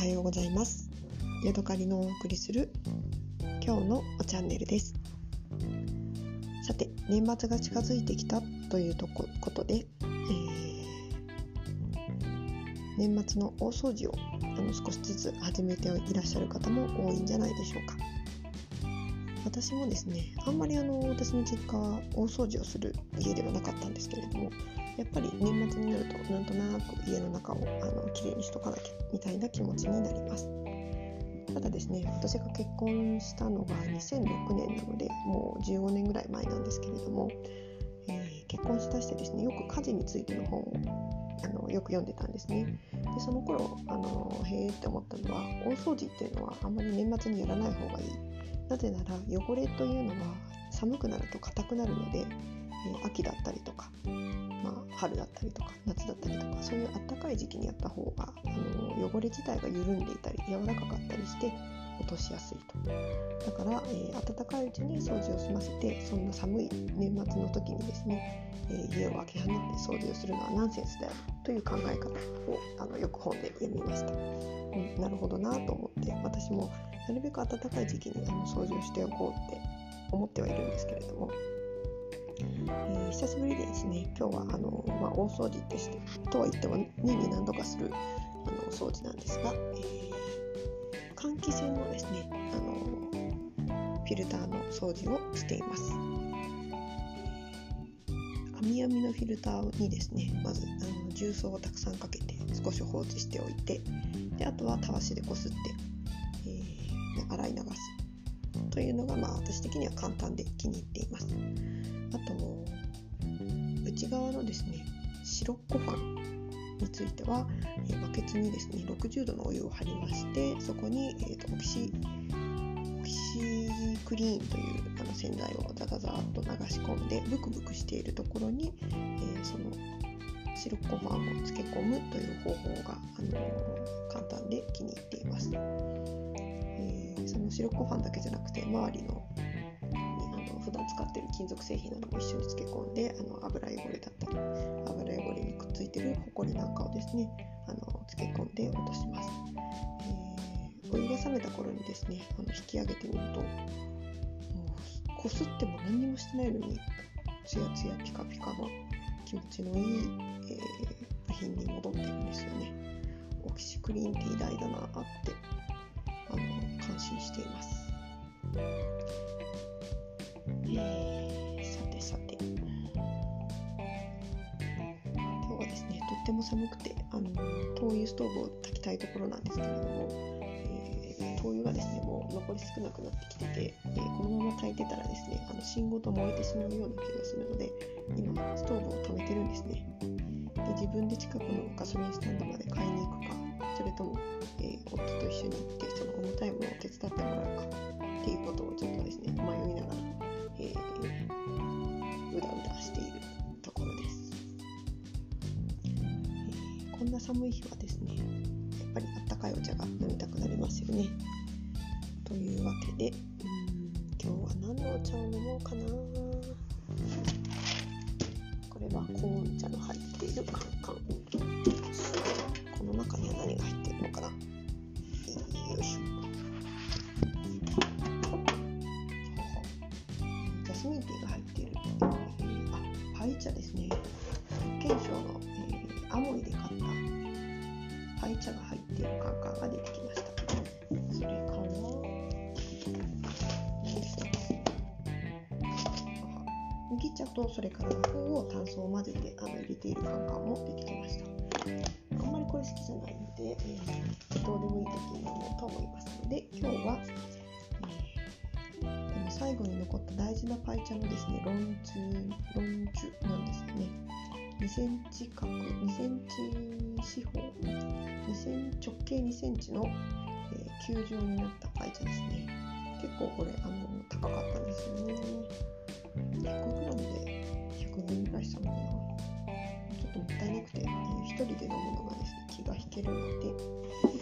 はようございます。ヤドカリのお送りする今日のチャンネルです。さて年末が近づいてきたというとこことで、えー、年末の大掃除をあの少しずつ始めていらっしゃる方も多いんじゃないでしょうか。私もですねあんまりあの私の実家は大掃除をする家ではなかったんですけれどもやっぱり年末になるとなんとなく家の中をあの綺麗にしとかなきゃみたいな気持ちになります。ただですね私が結婚したのが2006年なのでもう15年ぐらい前なんですけれども、えー、結婚しだしてですねよく家事についての本をあのよく読んでたんですね。でその頃あのへえって思ったのは大掃除っていうのはあんまり年末にやらない方がいい。なぜなら汚れというのは寒くなると硬くなるので、えー、秋だったりとか春だったりとか夏だったりとかそういうあったかい時期にやった方があの汚れ自体が緩んでいたり柔らかかったりして落としやすいと。だから、えー、暖かいうちに掃除を済ませてそんな寒い年末の時にですね、えー、家を開け放って掃除をするのはナンセンスであるという考え方をあのよく本で読みました、うん、なるほどなと思って私もなるべく暖かい時期にあの掃除をしておこうって思ってはいるんですけれどもえー、久しぶりですね今日はあの、まあ、大掃除ってしてとは言っても年に何度かするあの掃除なんですが、えー、換気扇のですねあのフィルターの掃除をしています。網網のフィルターにですねまずあの重曹をたくさんかけて少し放置しておいてであとはたわしでこすって、えー、洗い流すというのが、まあ、私的には簡単で気に入っています。あと内側のですね白っこファンについては、えバケツにですね60度のお湯を張りましてそこに、えーと、オキシオキシクリーンというあの洗剤をザザザーっと流し込んでブクブクしているところに、えー、その白っこファンを漬け込むという方法が、あの簡単で気に入っています、白っこファンだけじゃなくて周りのあの普段使ってる金属製品なども一緒に漬け込んであの油汚れだったり油汚れにくっついてるホコリなんかをですねあの漬け込んで落とします、えー、お湯が冷めた頃にですねあの引き上げてみるともうこすっても何にもしてないのにツヤツヤピカピカの気持ちのいい、えー、部品に戻ってるんですよね。オキシクリーンって偉大だなってあの感心しています。えー、さてさて。今日はですねとっても寒くてあの灯油ストーブを炊きたいところなんですけれども、えー、灯油がですねもう残り少なくなってきてて、えー、このまま炊いてたらですねあの芯ごと燃えてしまうような気がするので今ストーブを止めてるんですね。で自分で近くのガソリンスタンドまで買いに行くかそれとも、えー、夫と一緒に行ってその重たいものを手寒い日はですねやっぱりあったかいお茶が飲みたくなりますよね。というわけでうん今日は何のお茶を飲もうかな。これはコーン茶の入っているカンカン。パイ茶が入っているカンカンが出てきました。それから麦茶とそれから和風を炭素を混ぜてあの入れているカンカンも出てきました。あんまりこれ好きじゃないので、えー、どうでもいい時に飲もうと思いますので今日は最後に残った大事なパイチャのですね、ロンジュ、ロンジュなんですよね。2センチ角、2センチ四方、2セン直径2センチの、えー、球状になったパイチですね。結構これ、あの、高かったんですよね。100g で100円ぐらいしたのかな。ちょっともったいなくて、えー、1人で飲むのがですね、気が引けるので、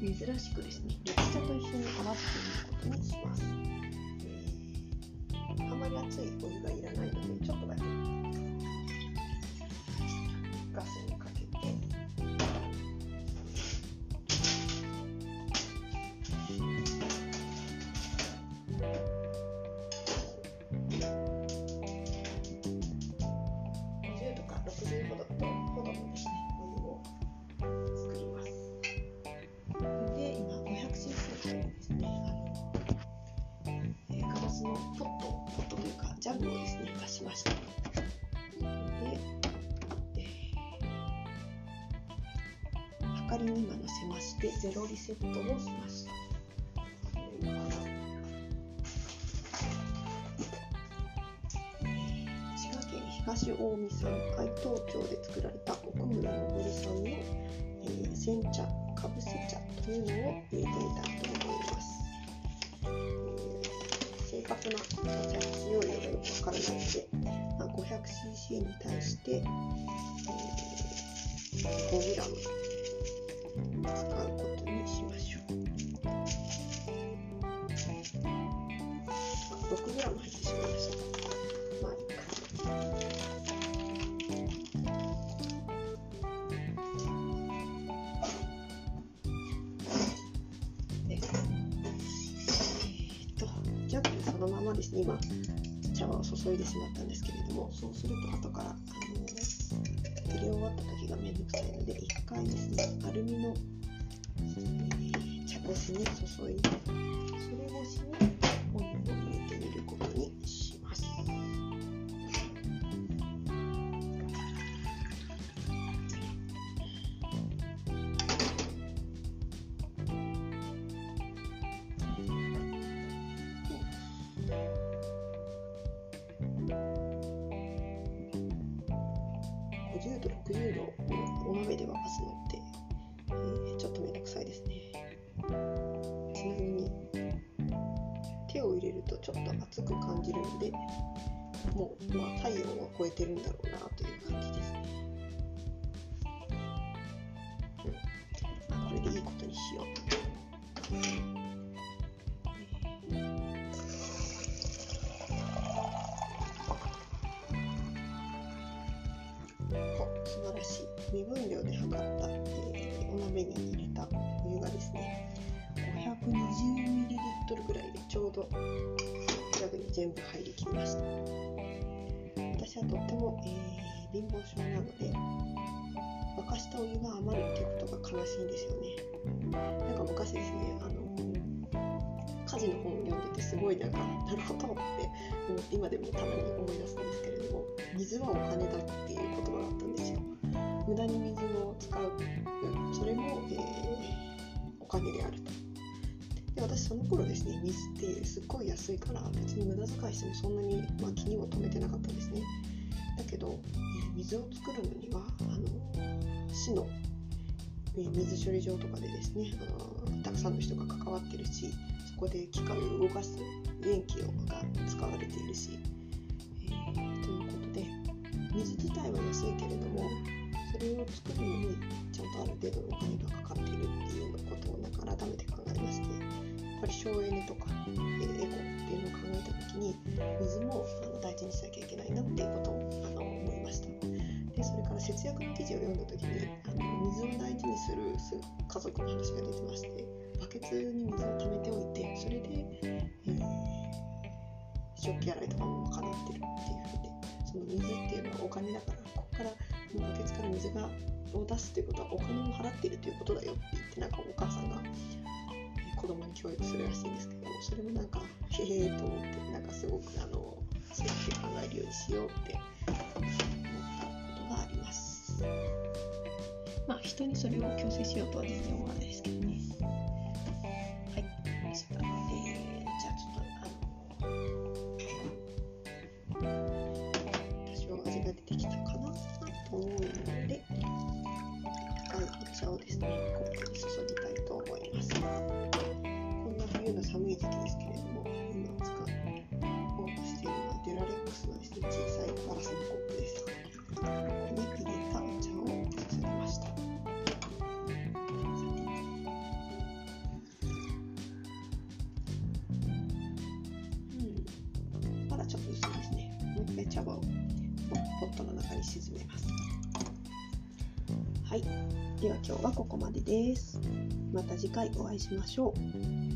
珍しくですね緑茶と一緒に合わせてみることにします、えー、あまり熱いお湯がいらないのでちょっとだけのポットポットというかジャグをですね出しました。で、えー、はかりに今乗せましてゼロリセットをしました。滋賀県東近江産海東町で作られた奥村昇さんの、えー、煎茶かぶせ茶というのを入れ 300cc に対して、5g 使うことにしましょう。6g 入ってしまいました。まあいいか。え、っとジャックそのままですね今。茶碗を注いでしまったんですけれどもそうすると後からあの入れ終わった時がめんどくさいので一回ですねアルミの、えー茶こしに注いでそれ越しに50度、60度をお鍋で沸かすのって、えーちょっとめんどくさいですね。ちなみに手を入れるとちょっと熱く感じるのでもう、まあ、体温を超えてるんだろうなという感じですね、うん。まあ、これでいいことにしよう。素晴らしい身分量で測った、えーお鍋に入れたお湯がですね 520ml ぐらいでちょうどジャグに全部入りきりました。私はとっても、えー貧乏症なので沸かしたお湯が余るっていうことが悲しいんですよね。なんか昔ですねあの家事の本を読んでてすごいなんかなるほどって思って今でもたまに思い出すんですけれども水はお金だっていう言葉があったんですよ。無駄に水を使うそれも、えーお金であると。で私その頃ですね水ってすっごい安いから別に無駄遣いしてもそんなに、まあ、気にも留めてなかったですね。だけど、えー水を作るのにはあの市の、えー水処理場とかでですねあのたくさんの人が関わってるしそこで機械を動かす電気をが使われているし、を作るのにちゃんとある程度のお金がかかっているっていうようなことをなんか改めて考えましてやっぱり省エネとか、エコっていうのを考えた時に水もあの大事にしなきゃいけないなっていうことをあの思いました。でそれから節約の記事を読んだ時にあの水を大事にする家族の話が出てましてバケツに水を溜めておいてそれで、えー食器洗いとかも賄ってるっていうふうでその水っていうのはお金だからから水がを出すということはお金も払っているということだよって言ってなんかお母さんが子供に教育するらしいんですけどそれもなんかへえと思ってなんかすごくあのそうやって考えるようにしようって思ったことがあります。まあ人にそれを強制しようとは全然思わないですけどね。はい。そしたらえー、じゃあちょっとあの多少味が出てきたかなと思うのでしたらに注ぎたいと思います。こんな冬の寒い時期ですけれども今使おうとしているのはデュラレックスの小さいガラスのコップです。この入れたお茶を注ぎました。うん。まだちょっと薄いですね。もう一回茶葉をポットの中に沈めます。はい。では今日はここまでです。また次回お会いしましょう。